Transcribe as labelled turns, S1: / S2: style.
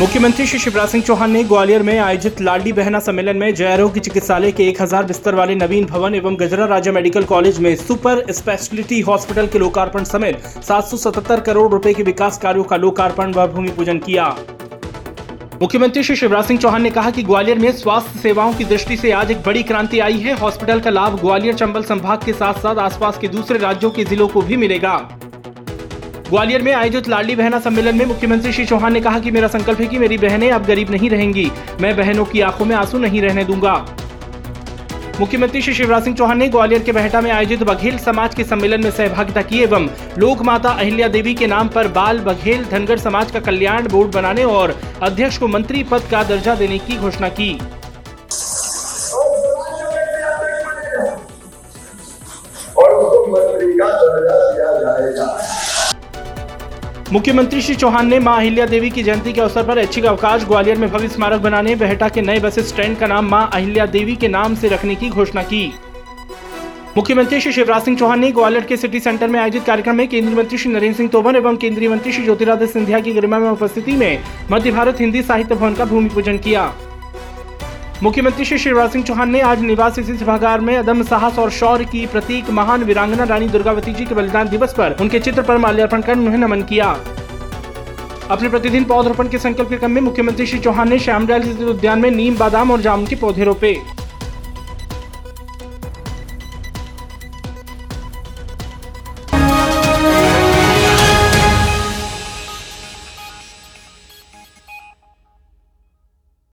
S1: मुख्यमंत्री श्री शिवराज सिंह चौहान ने ग्वालियर में आयोजित लाडली बहना सम्मेलन में जय आरोग्य चिकित्सालय के 1000 बिस्तर वाले नवीन भवन एवं गजरा राजा मेडिकल कॉलेज में सुपर स्पेशलिटी हॉस्पिटल के लोकार्पण समेत 777 करोड़ रुपए के विकास कार्यों का लोकार्पण व भूमि पूजन किया। मुख्यमंत्री श्री शिवराज सिंह चौहान ने कहा कि ग्वालियर में स्वास्थ्य सेवाओं की दृष्टि से आज एक बड़ी क्रांति आई है। हॉस्पिटल का लाभ ग्वालियर चंबल संभाग के साथ साथ आसपास के दूसरे राज्यों के जिलों को भी मिलेगा। ग्वालियर में आयोजित लाडली बहना सम्मेलन में मुख्यमंत्री श्री चौहान ने कहा कि मेरा संकल्प है कि मेरी बहनें अब गरीब नहीं रहेंगी। मैं बहनों की आँखों में आँसू नहीं रहने दूँगा। मुख्यमंत्री श्री शिवराज सिंह चौहान ने ग्वालियर के बहटा में आयोजित बघेल समाज के सम्मेलन में सहभागिता की एवं लोक माता अहिल्या देवी के नाम पर बाल बघेल धनगर समाज का कल्याण बोर्ड बनाने और अध्यक्ष को मंत्री पद का दर्जा देने की घोषणा की।
S2: और उसको मंत्री का दर्जा दिया जाएगा।
S1: मुख्यमंत्री श्री चौहान ने माँ अहिल्या देवी की जयंती के अवसर पर ऐच्छिक अवकाश ग्वालियर में भव्य स्मारक बनाने, बेहटा के नए बस स्टैंड का नाम माँ अहिल्या देवी के नाम से रखने की घोषणा की। मुख्यमंत्री श्री शिवराज सिंह चौहान ने ग्वालियर के सिटी सेंटर में आयोजित कार्यक्रम में केंद्रीय मंत्री श्री नरेंद्र सिंह तोमर एवं केंद्रीय मंत्री श्री ज्योतिरादित्य सिंधिया की गरिमा में उपस्थिति में मध्य भारत हिंदी साहित्य भवन का भूमि पूजन किया। मुख्यमंत्री श्री शिवराज सिंह चौहान ने आज निवास स्थित सभागार में अदम साहस और शौर्य की प्रतीक महान वीरांगना रानी दुर्गावती जी के बलिदान दिवस पर उनके चित्र पर माल्यार्पण कर उन्हें नमन किया। अपने प्रतिदिन पौधरोपण के संकल्प के क्रम में मुख्यमंत्री श्री चौहान ने श्यामलाल उद्यान में नीम, बादाम और जामुन के पौधे रोपे।